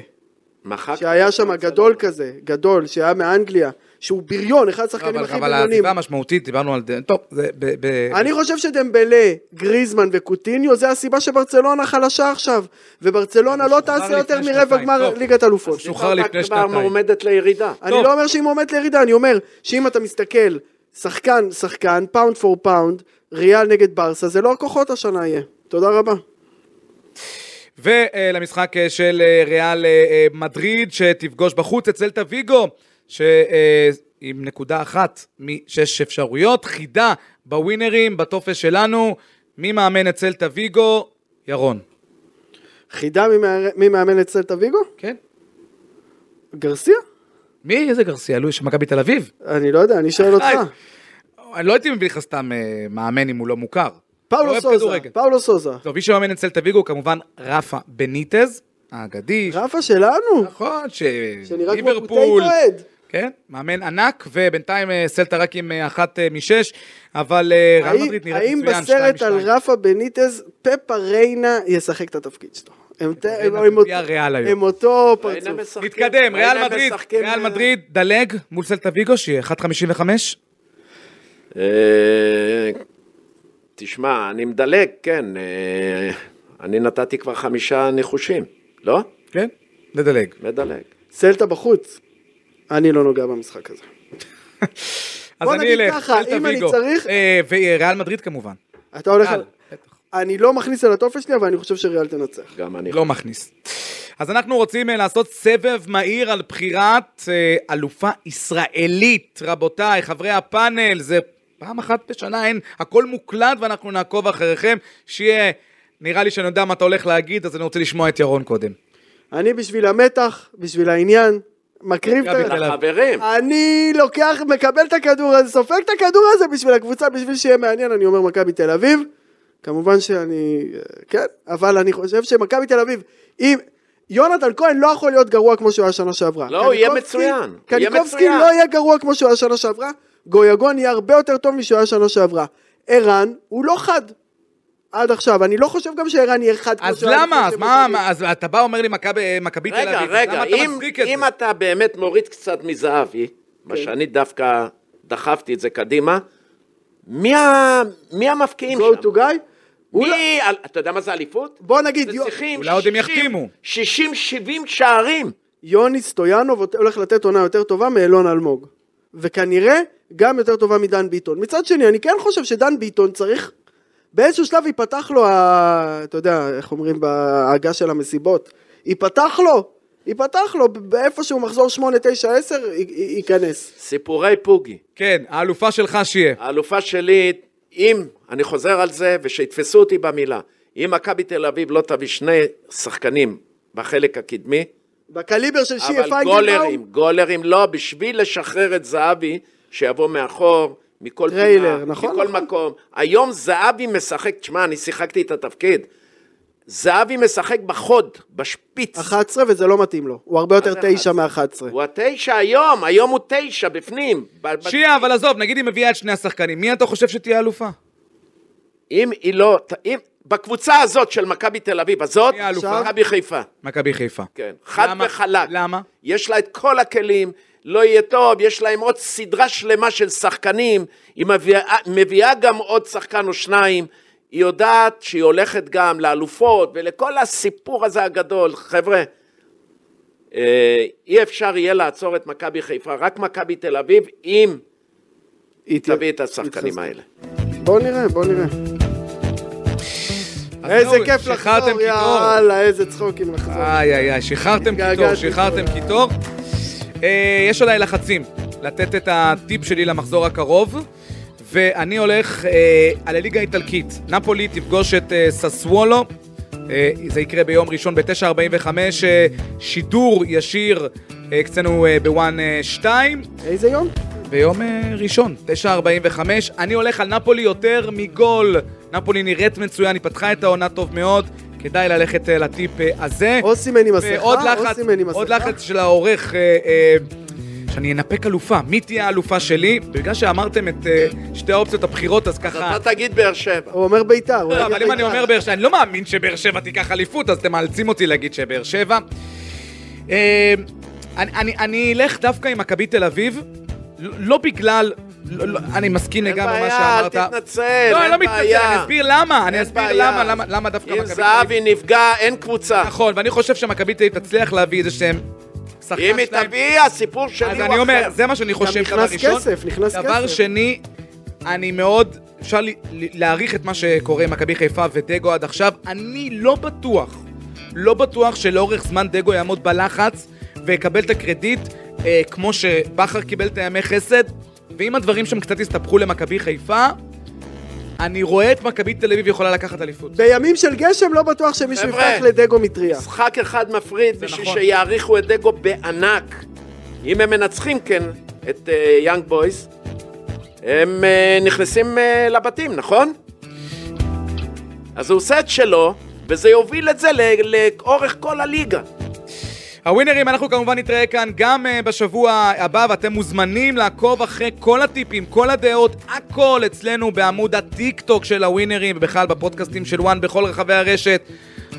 מחק...
שהיה שם גדול כזה, גדול, שהיה מאנגליה, שהוא בריון, אחד השחקנים
אבל
הכי
אבל
בריונים.
העזיבה המשמעותית, דיברנו על... ד- טוב, זה... ב- ב-
אני חושב שדמבלה, גריזמן וקוטיניו זה הסיבה שברצלונה חלשה עכשיו וברצלונה לא תעשה יותר מרבע גמר. ליגת אלופות.
שוחרר לפני
כבר
שנתיים.
מועמדת לירידה.
אני
טוב.
לא אומר שהיא מועמדת לירידה, אני אומר שאם אתה מסתכל שחקן שחקן, pound for pound, ריאל נגד ברסה, זה לא הכוחות השנה יהיה. תודה רבה.
ולמשחק אה, של אה, ריאל אה, מדריד, שתפגוש בחוץ את סלטה ויגו, שעם נקודה אחת משש אפשרויות, חידה בווינרים, בטופס שלנו. מי מאמן את סלטה ויגו? ירון.
חידה מי מאמן את סלטה ויגו?
כן?
גרסיה?
מי? איזה גרסיה? לואי של מכבי תל אביב?
אני לא יודע, אני שואל אותך.
אני לא הייתי מביא לך סתם אה, מאמן אם הוא לא מוכר.
פאולו סוזה. פאולו סוזה.
טוב, מי שמאמן את סלטה ויגו כמובן רפה בניטז, האגדי.
רפה שלנו,
נכון, ש...
שנראה כמו
ליברפול,
פוטטו אד.
כן, מאמן ענק, ובינתיים אה, סלטה רק עם אה, אחת אה, משש, אבל ריאל
האם-
מדריד נראית
האם
מצוין, שתיים
בסרט על. רפה בניטז, פפה ריינה ישחק את התפקיד שלו? הם ת-
ריינה
הם- הם
בגביע
אותו- פרצוף.
משחקים-
נתקדם, ריאל מדריד,
משחקים,
ריאל מדריד, דלג מול סלטה ויגו, שיהיה 1.55.
אה, תשמע, אני מדלג, כן. אני נתתי כבר חמישה ניחושים, לא?
כן, נדלג.
מדלג.
סלטה בחוץ. אני לא נוגע במשחק הזה. [LAUGHS]
אז אני אלך,
ככה,
סלטה
אם אני
ויגו.
צריך-
אה, וריאל מדריד כמובן.
אתה הולך על... אני לא מכניס על הטופס שלי, אבל אני חושב שריאל תנצח.
גם אני.
לא מכניס. אז אנחנו רוצים אה, לעשות סבב מהיר על בחירת אה, אלופה ישראלית. רבותיי, חברי הפאנל, זה פעם אחת בשנה אין, הכל מוקלט ואנחנו נעקוב אחריכם, שיהיה, נראה לי שאני יודע מה אתה הולך להגיד, אז אני רוצה לשמוע את ירון קודם.
אני בשביל המתח, בשביל העניין, מקריב את
מכבי
ה...
תל אביב.
חברים,
אני לוקח, מקבל את הכדור הזה, סופג את הכדור הזה בשביל הקבוצה, בשביל שיהיה מעניין, אני אומר מכבי תל אביב. כמובן שאני, אה, כן, אבל אני חושב שמכבי תל אביב, אם... יונתן כהן לא יכול להיות גרוע כמו שהוא היה שנה שעברה.
לא, הוא יהיה מצוין.
קניקובסקי. לא יהיה גרוע כמו שהוא היה שנה שעברה, גויגון יהיה הרבה יותר טוב משהוא היה שנה שעברה. ערן הוא לא חד. עד עכשיו, אני לא חושב גם שערן יהיה חד כמו
אז למה? אז מה. מה, אז אתה בא אומר לי מכבי תל
רגע,
אביב,
רגע,
אתה
אם, אם? אתה באמת מוריד קצת מזהבי, מה
כן.
שאני דווקא דחפתי את זה קדימה, מי, ה... מי המפקיעים
go
שם?
to guy?
מי, אל- אתה יודע מה זה אליפות?
בוא נגיד,
צריכים
אולי עוד הם
60
יחתימו.
60-70 שערים.
יוני סטויאנוב הולך לתת עונה יותר טובה מאלון אלמוג. וכנראה גם יותר טובה מדן ביטון. מצד שני, אני כן חושב שדן ביטון צריך, באיזשהו שלב ייפתח לו, ה... אתה יודע, איך אומרים בעגה של המסיבות, ייפתח לו, ייפתח לו, באיפשהו מחזור 8, 9, 10, י- י- ייכנס.
סיפורי פוגי.
כן, האלופה שלך שיהיה.
האלופה שלי, אם, אני חוזר על זה, ושיתפסו אותי במילה, אם מכבי תל אביב לא תביא שני שחקנים בחלק הקדמי,
בקליבר של שיה
אבל
פיינגלבאום,
גולרים, גולרים לא, בשביל לשחרר את זהבי, שיבוא מאחור, מכל
טריילר,
פינה,
נכון,
מכל
נכון.
מקום. היום זהבי משחק, תשמע, אני שיחקתי את התפקיד. זהבי משחק בחוד, בשפיץ.
11 וזה לא מתאים לו, הוא הרבה יותר
מה זה
9
11?
מ-11.
הוא התשע היום, היום הוא תשע בפנים. ב- ב-
שיהיה, אבל עזוב, נגיד היא מביאה את שני השחקנים, מי אתה חושב שתהיה אלופה?
אם היא לא, אם, בקבוצה הזאת של מכבי תל אביב, הזאת? מכבי חיפה.
מכבי חיפה.
כן, חד
למה?
וחלק.
למה?
יש לה את כל הכלים, לא יהיה טוב, יש להם עוד סדרה שלמה של שחקנים, היא מביאה, מביאה גם עוד שחקן או שניים, היא יודעת שהיא הולכת גם לאלופות ולכל הסיפור הזה הגדול. חבר'ה, אה, אי אפשר יהיה לעצור את מכבי חיפה, רק מכבי תל אביב, אם היא תביא את השחקנים. האלה.
בוא נראה, בוא נראה. איזה כיף לחזור. יאללה, איזה צחוקים לחזור.
איי איי איי, שחררתם קיטור, שחררתם. קיטור. אה, יש עליי לחצים לתת את הטיפ שלי למחזור הקרוב, ואני הולך אה, על הליגה האיטלקית. נפולי תפגוש את אה, ססוולו, אה, זה יקרה ביום ראשון ב-9.45, אה, שידור ישיר אה, בוואן 2.
איזה יום?
ביום ראשון, 9.45. אני הולך על נפולי יותר מגול. נפולי נראית מצוין, היא פתחה את העונה טוב מאוד. כדאי ללכת אה, לטיפ אה, הזה.
אוסימן עם מסכה,
ועוד לחץ,
אוסימן עם
עוד
מסכה.
לחץ של העורך, אה, שאני אנפק אלופה. מי תהיה האלופה שלי? בגלל שאמרתם את שתי האופציות הבחירות, אז ככה...
אתה תגיד באר שבע.
הוא אומר בית"ר.
לא, אבל אם אני
בית"ר.
אומר באר שבע, אני לא מאמין שבאר שבע תיקח אליפות, אז אתם מאלצים אותי להגיד שבאר שבע. אני- אני- אני אלך דווקא עם מכבי תל אביב, לא לא בגלל... לא- לא, אני מסכים
אין
לגמרי מה
בעיה, אל
שאמרת.
תתנצל,
לא, אני לא
אין
מתנצל,
בעיה.
אני אסביר למה, אני
אין
אסביר. למה, למה- למה דווקא
אם
מכבי תל אביב.
זהבי נפגע, אין קבוצה.
נכון, ואני חושב שמכבי תל אביב תצליח להביא איזה שהם...
אם היא. תביא, הסיפור שלי הוא
אז
אחר.
אני אומר, זה מה שאני חושב,
נכנס
דבר ראשון.
כסף, נכנס
דבר
כסף.
שני, אני מאוד, אפשר להעריך את מה שקורה עם מכבי חיפה ודגו עד עכשיו. אני לא בטוח, לא בטוח שלאורך זמן דגו יעמוד בלחץ ויקבל את הקרדיט אה, כמו שבכר קיבל את הימי חסד. ואם הדברים שם קצת יסתבכו למכבי חיפה, אני רואה את מכבי תל אביב יכולה לקחת אליפות.
בימים של גשם לא בטוח שמישהו
חבר'ה.
יפתח לדגו מטריה.
משחק אחד מפריד בשביל
נכון.
שיעריכו את דגו בענק. אם הם מנצחים, כן, את יאנג בויז, הם אה, נכנסים אה, לבתים, נכון? אז הוא עושה את שלו, וזה יוביל את זה לאורך כל הליגה.
הווינרים, אנחנו כמובן נתראה כאן גם uh, בשבוע הבא, ואתם מוזמנים לעקוב אחרי כל הטיפים, כל הדעות, הכל אצלנו בעמוד הטיק טוק של הווינרים, ובכלל בפודקאסטים של וואן בכל רחבי הרשת.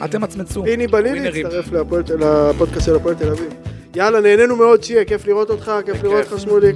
אתם מצמצו.
פיני בלילי
ווינרים.
הצטרף לפודקאסט של הפועל תל אביב. יאללה, נהנינו מאוד, שיהיה, כיף לראות אותך, כיף לראות אותך, שמוליק.